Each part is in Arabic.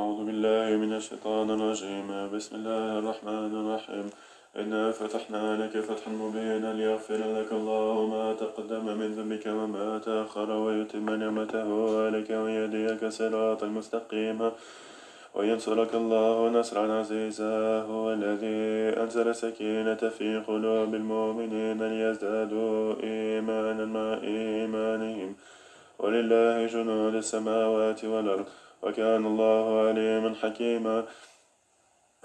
أعوذ بالله من الشيطان الرجيم. بسم الله الرحمن الرحيم. إنا فتحنا لك فتحا مبينا ليغفر لك الله ما تقدم من ذنبك وما تأخر ويتم نعمته عليك ويهديك صراطا مستقيما. وينصرك الله نصرا عزيزا. هو الذي أنزل السكينة في قلوب المؤمنين ليزدادوا إيمانا مع إيمانهم. ولله جنود السماوات والأرض. وكان الله عليما حكيما.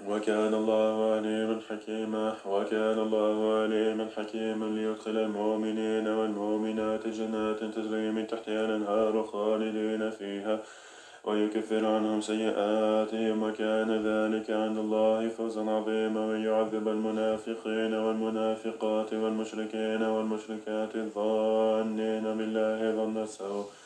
وكان الله عليما حكيما. وكان الله عليما حكيما ليدخل المؤمنين والمؤمنات جنات تجري من تحتها الأنهار خالدين فيها ويكفر عنهم سيئاتهم. وكان ذلك عند الله فوزا عظيما. ويعذب المنافقين والمنافقات والمشركين والمشركات الظانين بالله ظن السوء.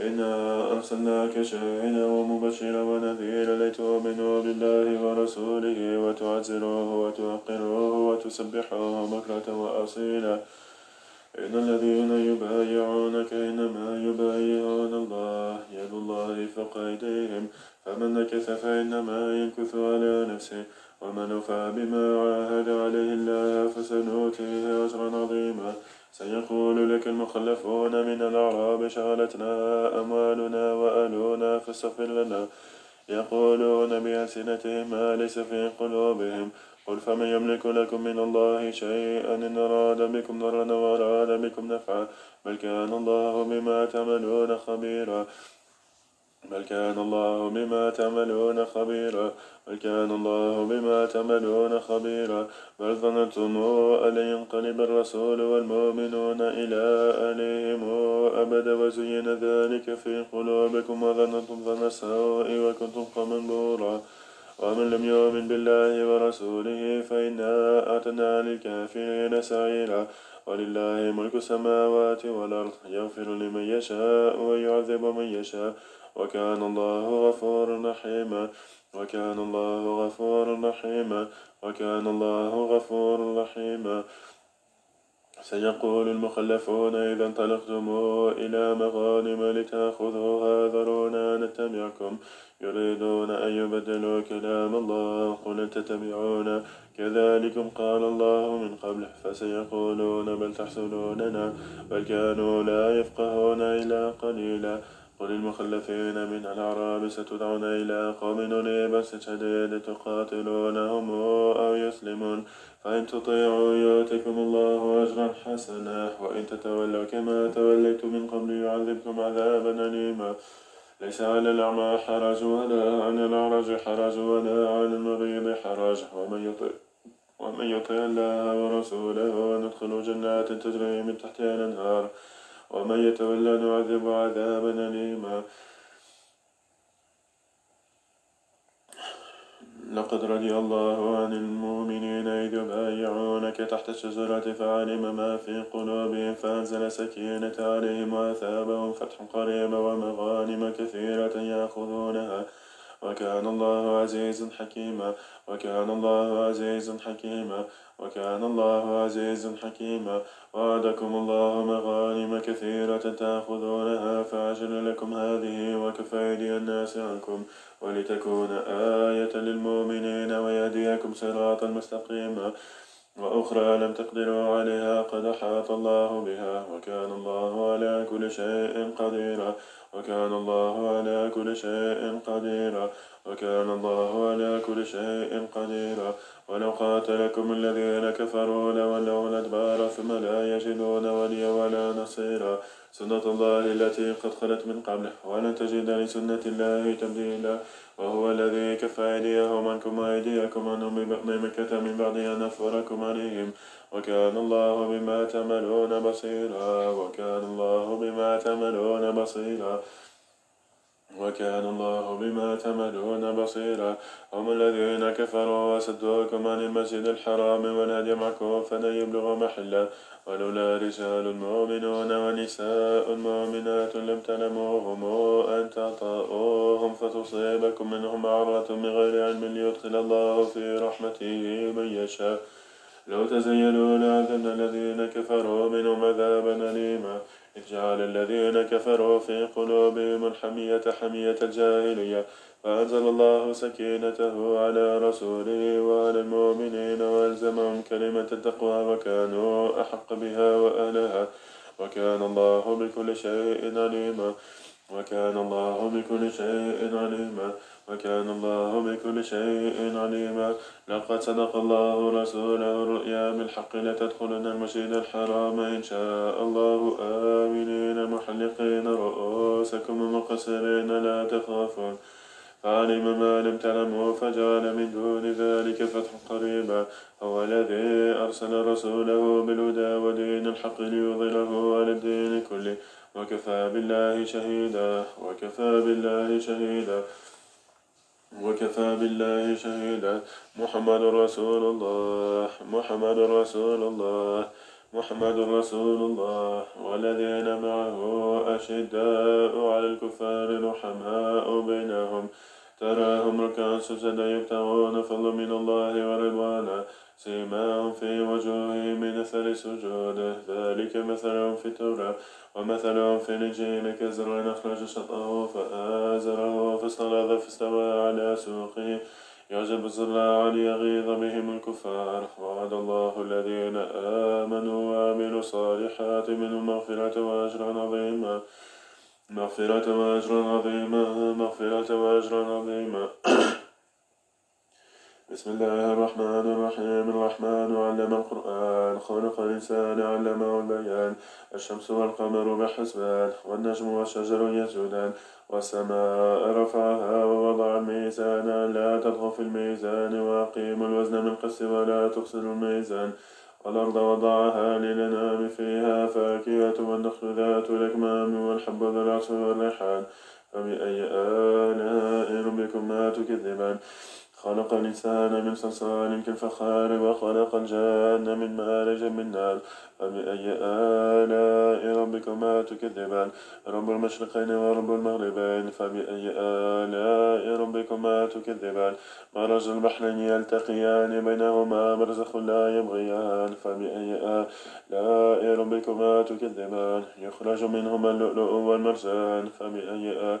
إنا أرسلناك شاهدا ومبشرا ونذيرا لتؤمنوا بالله ورسوله وتعزروه وتوقروه وتسبحوه بكرة وأصيلا. إن الذين يبايعونك إنما يبايعون الله يد الله فوق أيديهم. فمن نكث فإنما ينكث على نفسه. ومن وفى بما عاهد عليه الله فسنؤتيه أجرا عظيما. سيقول لك المخلفون من الأعراب شغلتنا أموالنا وأهلنا فاستغفر لنا. يقولون بألسنتهم ما ليس في قلوبهم. قل فمن يملك لكم من الله شيئا إن أراد بكم ضرا وأراد بكم نفعا. بل كان الله بما تعملون خبيرا. بل كان الله بما تعملون خبيرا. بل كان الله بما تعملون خبيرا. بل ظننتم أن ينقلب الرسول والمؤمنون إلى أهلهم أبدا وزين ذلك في قلوبكم وظننتم ظن السوء وكنتم قوما بورا. ومن لم يؤمن بالله ورسوله فإنا أعتدنا للكافرين سعيرا. ولله ملك السماوات والأرض يغفر لمن يشاء ويعذب من يشاء. وكان الله غفورا رحيما. وكان الله غفورا رحيما وكان الله غفورا رحيما سيقول المخلفون إذا انطلقتم إلى مغانم لتأخذوها ذرونا نتبعكم. يريدون أن يبدلوا كلام الله. قل تتبعون. كذلكم قال الله من قبل. فسيقولون بل تحسنوننا بل كانوا لا يفقهون إلا قليلا. قل المخلفين من الأعراب ستدعون إلى قوم أولي شديد تقاتلونهم أو يسلمون. فإن تطيعوا يؤتكم الله أجرا حسنا وإن تتولوا كما توليتم من قبل يعذبكم عذابا أليما. ليس على الأعمى حرج ولا على الأعرج حرج ولا على المريض حرج. ومن يطع ومن يطع الله ورسوله ندخل جنات تجري من تحتها الأنهار. ومن يتولى نعذب عذابا أليما. لقد رضي الله عن المؤمنين إذ يبايعونك تحت الشجرة فعلم ما في قلوبهم فأنزل سكينة عليهم وأثابهم فتحا قريبا ومغانم كثيرة يأخذونها. وكان الله عزيزا حكيما. وكان الله عزيزا حكيما. وكان الله عزيزا حكيما. وعدكم الله مغانم كثيرة تأخذونها فعجل لكم هذه وكفى الناس عنكم. ولتكون آية للمؤمنين ويهديكم صراطا مستقيما. وأخرى لم تقدروا عليها قد أحاط الله بها وكان الله على كل شيء قديرا. وكان الله على كل شيء قديرا. وكان الله على كل شيء قديرا. ولو قاتلكم الذين كفروا لولوا الأدبار ثم لا يجدون وليا ولا نصيرا. سنة الله التي قد خلت من قبله ولن تجد لسنة الله تبديلا وهو الذي كف أيديهم عنكم وأيديكم عنهم ببطن مكة من بعد أن أفوركم عليهم. وكان الله بما تعملون بصيرا وكان الله بما تعملون بصيرا. وكان الله بما تعملون بصيرا. هم الذين كفروا وصدوكم عن المسجد الحرام والهدي معكوفا أن يبلغ محلا ولولا رجال مؤمنون لم تعلموهم أن تطاؤوهم فتصيبكم منهم معرة بغير علم ليدخل الله في رحمته من يشاء. لو تزينوا لعذبنا الذين كفروا منهم عذابا أليما. إذ جعل الذين كفروا في قلوبهم الحمية حمية الجاهلية. فأنزل الله سكينته على رسوله وعلى المؤمنين وألزمهم كلمة التقوى وكانوا أحق بها وأهلها. وكان الله بكل شيء عليما. وكان الله بكل شيء عليما. وكان الله بكل شيء عليما. لقد صدق الله رسوله الرؤيا بالحق لتدخلن المسجد الحرام إن شاء الله. آمنين محلقين رؤوسكم مقصرين لا تخافون. فعلم ما لم تعلموا فجعل من دون ذلك فتح قريبا. هو الذي أرسل رسوله بالهدى ودين الحق ليظهره على الدين كله. وكفى بالله شهيدا. وكفى بالله شهيدا. وكفى بالله شهيدا. محمد رسول الله. محمد رسول الله. محمد رسول الله. والذين معه أشداء على الكفار رحماء بينهم. تراهم ركعا سجدا يبتغون فضلا من الله ورضوانا سيماهم في وجوههم من أثر السجود. ذلك مثلهم في التوراة ومثلهم في الإنجيل. كزرع أخرج شطأه فآزره فاستغلظ فاستوى على سوقه. يعجب الزراع ليغيظ بهم الكفار. وعد الله الذين آمنوا وعملوا الصالحات منهم مغفرة وأجرا عظيما. مغفرة وأجرا عظيما مغفرة وأجرا عظيما بسم الله الرحمن الرحيم. الرحمن علم القرآن خلق الإنسان علمه البيان الشمس والقمر بحسبان والنجم والشجر يسجدان والسماء رفعها ووضع الميزان. لا تطغوا في الميزان وأقيموا الوزن بالقسط ولا تخسروا الميزان. والأرض وضعها للأنام فيها فاكهة والنخل ذات الأكمام والحب ذو العصف والريحان. فبأي آلاء ربكما تكذبان؟ خلق الإنسان من صلصال كالفخار وخلق الجان من مارج من نار. فبأي آلاء ربكما تكذبان؟ رب المشرقين ورب المغربين. فبأي آلاء ربكما تكذبان؟ مرج البحرين يلتقيان بينهما برزخ لا يبغيان. فبأي آلاء ربكما تكذبان؟ يخرج منهما اللؤلؤ والمرجان. فبأي آلاء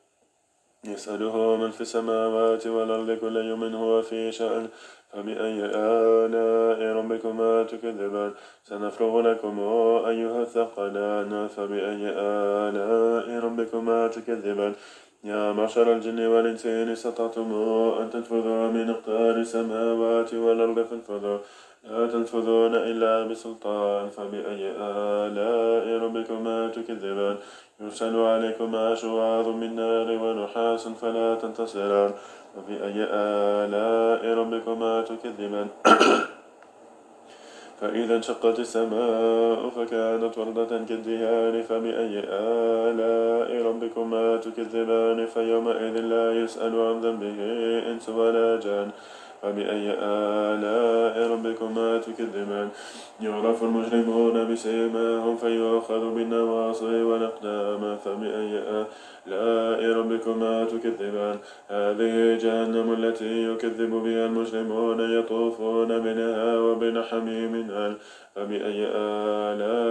يسأله من في السماوات والأرض كل يوم هو في شأن. فبأي آلاء ربكما تكذبان؟ سنفرغ لكم أيها الثقلان. فبأي آلاء ربكما تكذبان؟ يا معشر الجن والإنس إن استطعتم أن تنفذوا من أقطار السماوات والأرض فانفذوا. لا تنفذون إلا بسلطان فبأي آلاء ربكما تكذبان؟ يرسل عليكما شواظ من نار ونحاس فلا تنتصران. فبأي آلاء ربكما تكذبان؟ فإذا انشقت السماء فكانت وردة كالدهان فبأي آلاء ربكما تكذبان؟ فيومئذ لا يسأل عن ذنبه إنس ولا جان. فبأي آلاء ربكما تكذبان. يعرف المجرمون بسيماهم فيؤخذ بالنواصي والأقدام. فبأي آلاء ربكما تكذبان. هذه جهنم التي يكذب بها المجرمون يطوفون بينها وبين حميم آل فبأي آلاء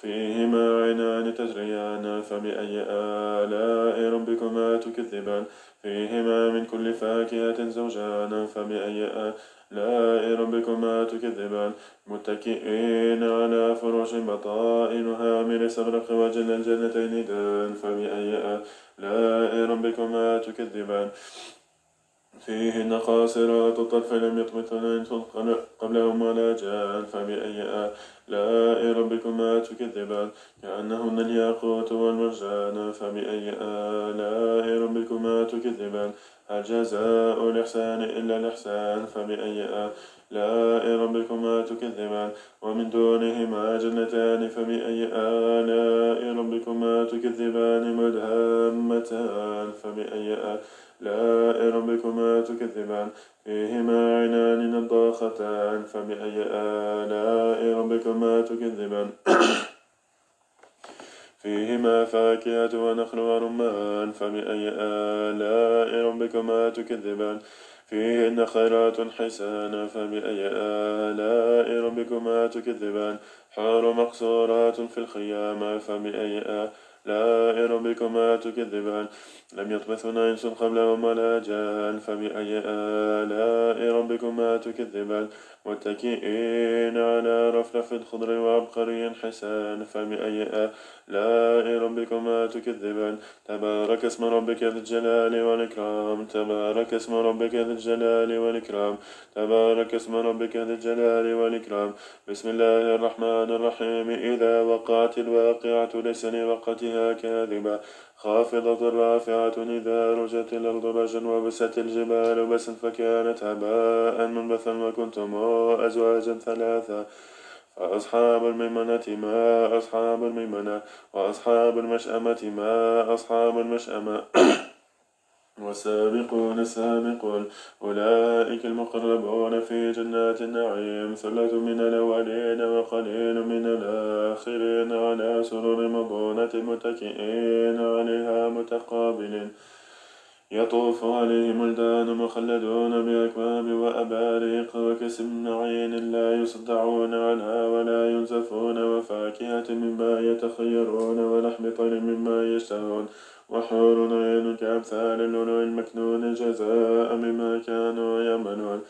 فيهما عينان تجريان فبأي آلاء ربكما تكذبان؟ فيهما من كل فاكهة زوجان فبأي آلاء ربكما تكذبان؟ متكئين على فرش بطائنها من استغرق وجل الجنتين دان فبأي آلاء ربكما تكذبان؟ فيهن قاصرات الطرف لم يطمثن إنس قبلهم ولا جان فبأي آلاء ربكما تكذبان؟ كأنهن الياقوت والمرجان فبأي آلاء ربكما تكذبان؟ هل جزاء الإحسان إلا الإحسان؟ فبأي آلاء ربكما تكذبان؟ ومن دونهما جنتان فبأي آلاء ربكما تكذبان؟ مدهامتان فبأي آلاء لا ربكما تكذبان فيهما عينان نضاختان فبأي آلاء ربكما تكذبان فيهما فاكهة ونخل ورمان فبأي آلاء ربكما تكذبان فيهن خيرات حسان فبأي آلاء ربكما تكذبان حار مقصورات في الخيام فبأي آلاء لا ربكما تكذبان لم يطمثن إنس قبلهم ولا جان فبأي آلاء ربكما تكذبان متكئين على رفرف خضر وعبقري حسان فبأي آلاء ربكما تكذبان تبارك اسم ربك ذي الجلال والإكرام تبارك اسم ربك ذي الجلال والإكرام تبارك اسم ربك ذي الجلال والإكرام بسم الله الرحمن الرحيم إذا وقعت الواقعة ليس لوقتها كاذبة. خافضة رافعة إذا رجت الأرض رجا وبست الجبال بسا فكانت هباء منبثا وكنتم أزواجا ثلاثا فأصحاب الميمنة ما أصحاب الميمنة وأصحاب المشأمة ما أصحاب المشأمة. والسابقون السابقون أولئك المقربون في جنات النعيم. ثلة من الأولين وقليل من الآخرين. على سرر مضونة متكئين. عليها متقابلين. يطوف عليهم ولدان مخلدون بأكواب وأباريق وكسم عين لا يصدعون عنها ولا ينزفون. وفاكهة مما يتخيرون ولحم طير مما يشتهون. وحور عين كأمثال اللؤلؤ المكنون جزاء بما كانوا يعملون.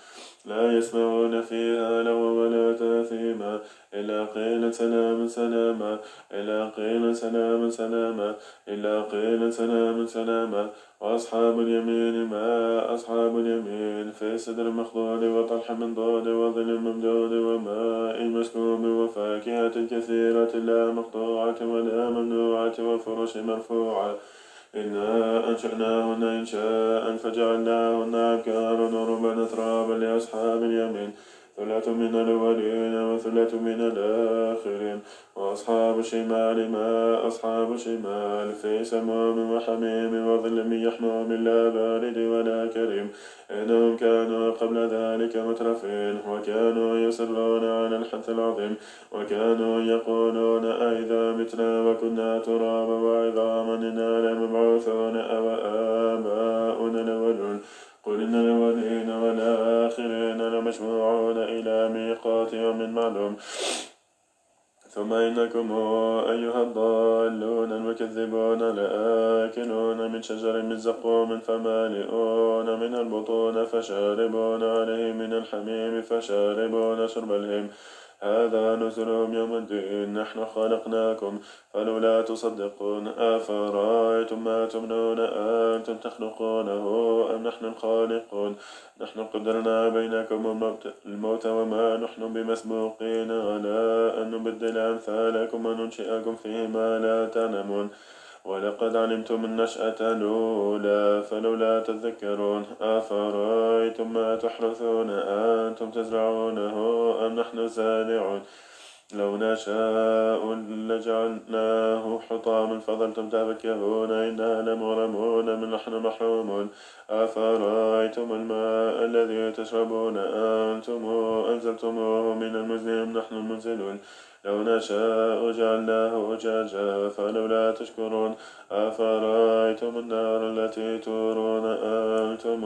لا يسمعون فيها لغوا ولا تاثيما. إلا قيل سلام سلاما. إلا قيل سلام سلاما. إلا قيل سلام سلاما. وأصحاب اليمين ما أصحاب اليمين. في سدر مخضود وطلح منضود وظل ممدود وماء مسكوب وفاكهة كثيرة لا مقطوعة ولا ممنوعة وفرش مرفوعة. إنا أنشأناهن إنشاء فجعلناهن أبكارا عربا أترابا لأصحاب اليمين ثلة من الأولين وثلة من الآخرين. وأصحاب الشمال ما أصحاب الشمال. في سموم وحميم وظل من يحموم لا بارد ولا كريم. إنهم كانوا قبل ذلك مترفين. وكانوا يصرون على الحث العظيم. وكانوا يقولون أئذا متنا وكنا ترابا وعظاما إنا لمبعوثون أو آباؤنا الأولون. قل إن الأولين والآخرين لمجموعون إلى ميقات يوم معلوم. ثم إنكم أيها الضالون المكذبون لآكلون من شجر من زقوم فمالئون من البطون فشاربون عليه من الحميم فشاربون شرب الهم هذا نزلهم يوم الدين نحن خلقناكم فلولا تصدقون أفرأيتم ما تمنون أنتم تخلقونه أم نحن الخالقون؟ نحن قدرنا بينكم الموت, وما نحن بمسبوقين على أن نبدل أمثالكم وننشئكم فيما لا تعلمون. ولقد علمتم النشأة الأولى فلولا تذكرون أفرأيتم ما تحرثون أنتم تزرعونه أم نحن الزارعون لو نشاء لجعلناه حطاما فظلتم تفكهون إنا لمغرمون من نحن محرومون؟ أفرأيتم الماء الذي تشربون؟ أنتم أنزلتموه من المزن نحن المنزلون لو نشاء جعلناه أجاجا فلولا تشكرون أفرأيتم النار التي تورون أنتم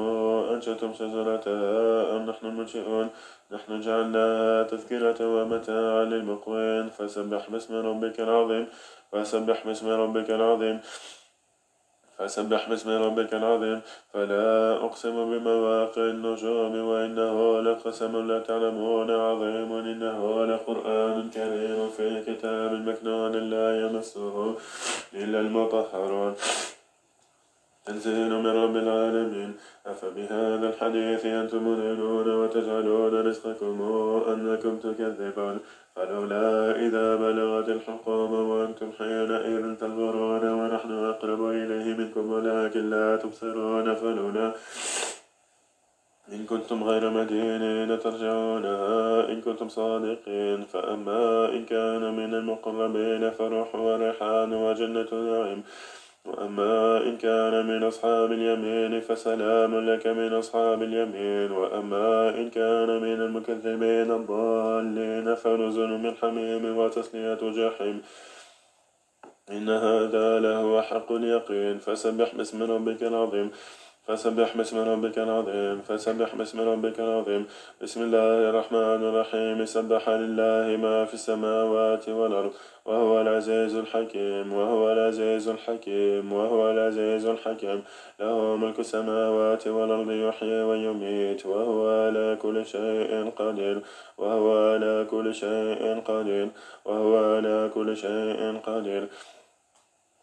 أنشأتم شجرتها أم نحن المنشئون نحن جعلناها تذكرة ومتاعا للمقوين فسبح باسم ربك العظيم فسبح باسم ربك العظيم. فسبح باسم ربك العظيم. فلا أقسم بمواقع النجوم وإنه لقسم لا تعلمون عظيم. إنه لقرآن كريم في كتاب مكنون لا يمسه إلا المطهرون. تنزيل من رب العالمين. أفبهذا الحديث أنتم مدينون وتجعلون رزقكم أنكم تكذبون. فلولا إذا بلغت الحقوم وأنتم حينئذ تنظرون ونحن أقرب إليه منكم ولكن لا تبصرون. فلولا إن كنتم غير مدينين ترجعونها إن كنتم صادقين. فأما إن كان من المقربين فروح وريحان وجنة نعيم. وأما إن كان من أصحاب اليمين فسلام لك من أصحاب اليمين وأما إن كان من المكذبين الضالين فنزل من حميم وتسلية جحيم. إن هذا لهو حق اليقين فسبح باسم ربك العظيم. فسبح باسم ربك العظيم فسبح باسم ربك العظيم. بسم الله الرحمن الرحيم. سبح لله ما في السماوات والأرض وهو العزيز الحكيم وهو العزيز الحكيم وهو العزيز الحكيم. له ملك السماوات والأرض يحيي ويميت وهو على كل شيء قدير. وهو على كل شيء قدير وهو على كل شيء قدير.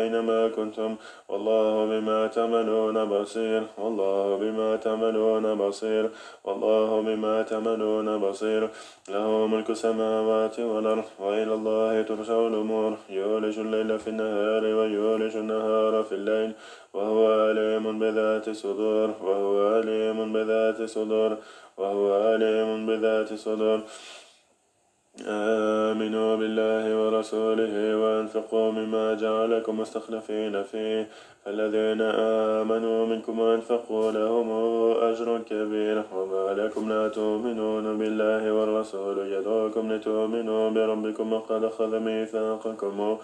أينما كنتم؟ والله بما تعملون بصير والله بما تعملون بصير والله بما تعملون بصير. له ملك السماوات والأرض وإلى الله ترجع الأمور. يولج الليل في النهار ويولج النهار في الليل وهو عليم بذات الصدور وهو عليم بذات الصدور وهو عليم بذات الصدور. آمنوا بالله ورسوله وأنفقوا مما جعلكم مستخلفين فيه. فالذين آمنوا منكم وأنفقوا لهم أجر كبير. وما لكم لا تؤمنون بالله والرسول. يدعوكم لتؤمنوا بربكم وقد أخذ ميثاقكم.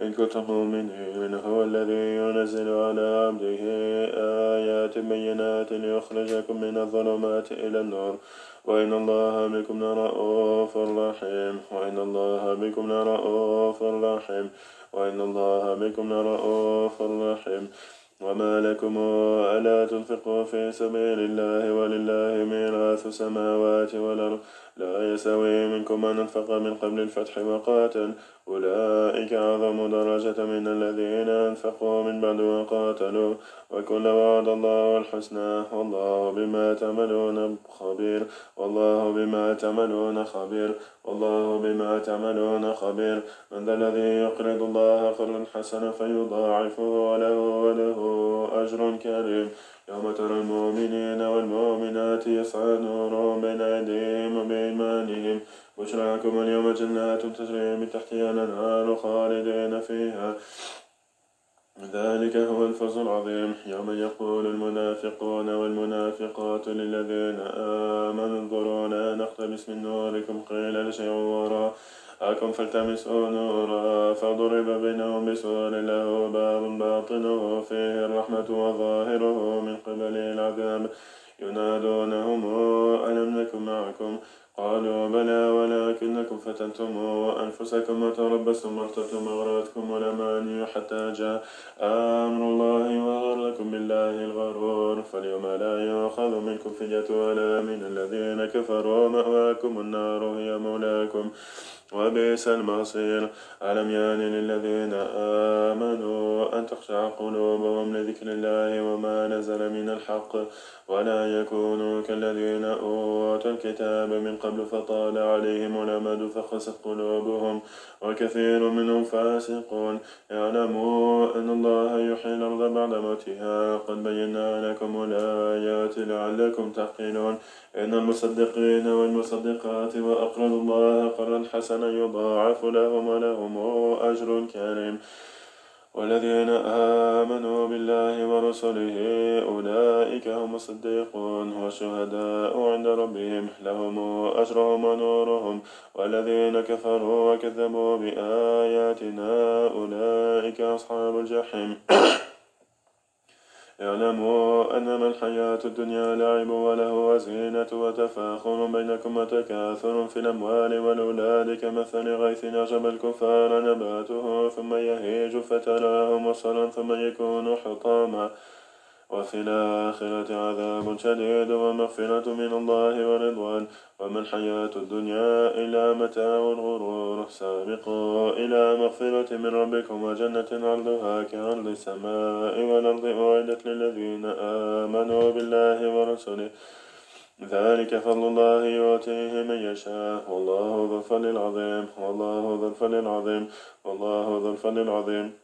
إن كنتم مؤمنين هو الذي ينزل على عبده آيات بينات ليخرجكم من الظلمات إلى النور. وإن الله بكم لرؤوف رحيم. وإن الله بكم لرؤوف رحيم. وإن الله بكم لرؤوف رحيم. وما لكم ألا تنفقوا في سبيل الله ولله ميراث السماوات والأرض. لا يسوي منكم من أنفق من قبل الفتح وقاتل أولئك أعظم درجة من الذين أنفقوا من بعد وقاتلوا وكل وعد الله الحسنى. والله بما تعملون خبير. والله بما تعملون خبير. والله بما تعملون خبير. من ذا الذي يقرض الله قرضا حسنا فيضاعفه وله وله أجر كريم. يوم ترى المؤمنين والمؤمنات يسعى نورهم بين أيديهم وبإيمانهم بشراكم اليوم جنات تجري من تحتها الأنهار خالدين فيها. ذلك هو الفوز العظيم. يوم يقول المنافقون والمنافقات للذين آمنوا انظرونا نقتبس من نوركم قيل ارجعوا وراء. أكم فالتمسوا نورا فضرب بينهم بسور له باب باطنه فيه الرحمة وظاهره من قبل العذاب. ينادونهم ألم نكن معكم؟ قالوا بلى ولكنكم فتنتم أنفسكم وتربصتم وارتبتم وغرتكم الأماني حتى جاء أمر الله وغركم بالله الغرور. فاليوم لا يؤخذ منكم فدية ولا من الذين كفروا مأواكم النار هي مولاكم. وبئس المصير. ألم يان للذين آمنوا أن تخشع قلوبهم لذكر الله وما نزل من الحق ولا يكونوا كالذين أوتوا الكتاب من قبل فطال عليهم الأمد فقست قلوبهم وكثير منهم فاسقون. اعلموا أن الله يحيي الأرض بعد موتها. قد بينا لكم الآيات لعلكم تعقلون. إن المصدقين والمصدقات وأقرضوا الله قرضا حسنا يضاعف لهم ولهم أجر كريم. والذين آمنوا بالله ورسله أولئك هم الصديقون والشهداء عند ربهم لهم أجرهم ونورهم. والذين كفروا وكذبوا بآياتنا أولئك أصحاب الجحيم. اعلموا أنما الحياة الدنيا لعب وله وزينة وتفاخر بينكم وتكاثر في الأموال والأولاد كمثل غيث أعجب الكفار نباته ثم يهيج فتراه مصرا ثم يكون حطاما. وفي الآخرة عذاب شديد ومغفرة من الله ورضوان. وما الحياة الدنيا إلا متاع الغرور. سابقوا إلى مغفرة من ربكم وجنة عرضها كعرض السماء والأرض أعدت للذين آمنوا بالله ورسله. ذلك فضل الله يؤتيه من يشاء. والله ذو الفضل العظيم. والله ذو الفضل العظيم. والله ذو الفضل العظيم.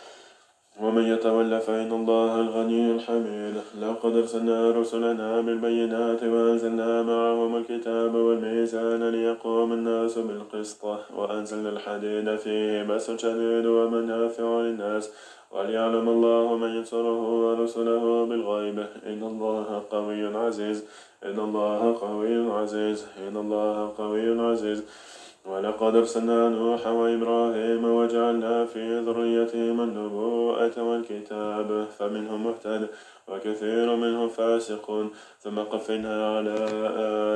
ومن يتولى فإن الله الغني الحميد. لقد أرسلنا رسلنا بالبينات وأنزلنا معهم الكتاب والميزان ليقوم الناس بالقسط. وأنزلنا الحديد فيه بأس شديد ومنافع للناس. وليعلم الله من ينصره ورسله بالغيب. إن الله قوي عزيز. إن الله قوي عزيز. إن الله قوي عزيز. ولقد أرسلنا نوحا وإبراهيم وجعلنا في ذريتهم النبوءة والكتاب فمنهم مهتد وكثير منهم فاسقون. ثم قفينا على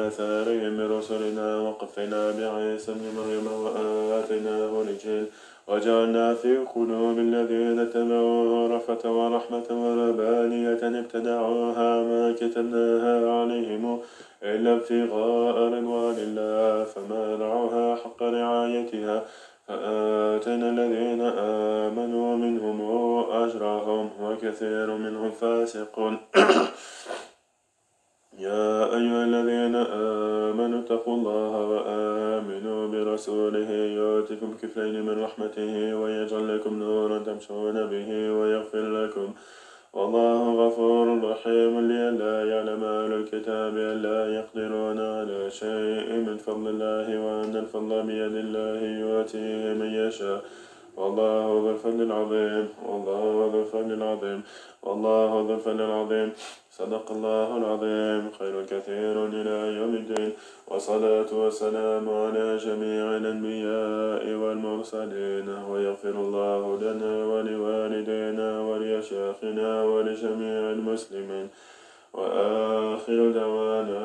آثارهم برسلنا وقفينا بعيسى ابن مريم وآتيناه الإنجيل. وجعلنا في قلوب الذين اتبعوه رفة ورحمة وربانية ابتدعوها ما كتبناها عليهم إلا ابتغاء رضوان الله فما رعوها حق رعايتها فآتينا الذين آمنوا منهم أجرهم وكثير منهم فاسقون. يا أيها الذين آمنوا اتقوا الله وآمنوا برسوله يؤتكم كفلين من رحمته ويجعل لكم نورا تمشون به ويغفر لكم. والله غفور رحيم. لئلا يعلم أهل الكتاب ألا يقدرون على شيء من فضل الله وأن الفضل بيد الله يؤتيه من يشاء. والله ذو الفضل العظيم والله ذو الفضل العظيم والله ذو الفضل العظيم. صدق الله العظيم. خير كثير إلى يوم الدين. والصلاة والسلام على جميع الأنبياء والمرسلين. ويغفر الله لنا ولوالدينا ولأشياخنا ولجميع المسلمين. وآخر دعوانا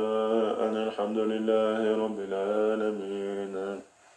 أن الحمد لله رب العالمين.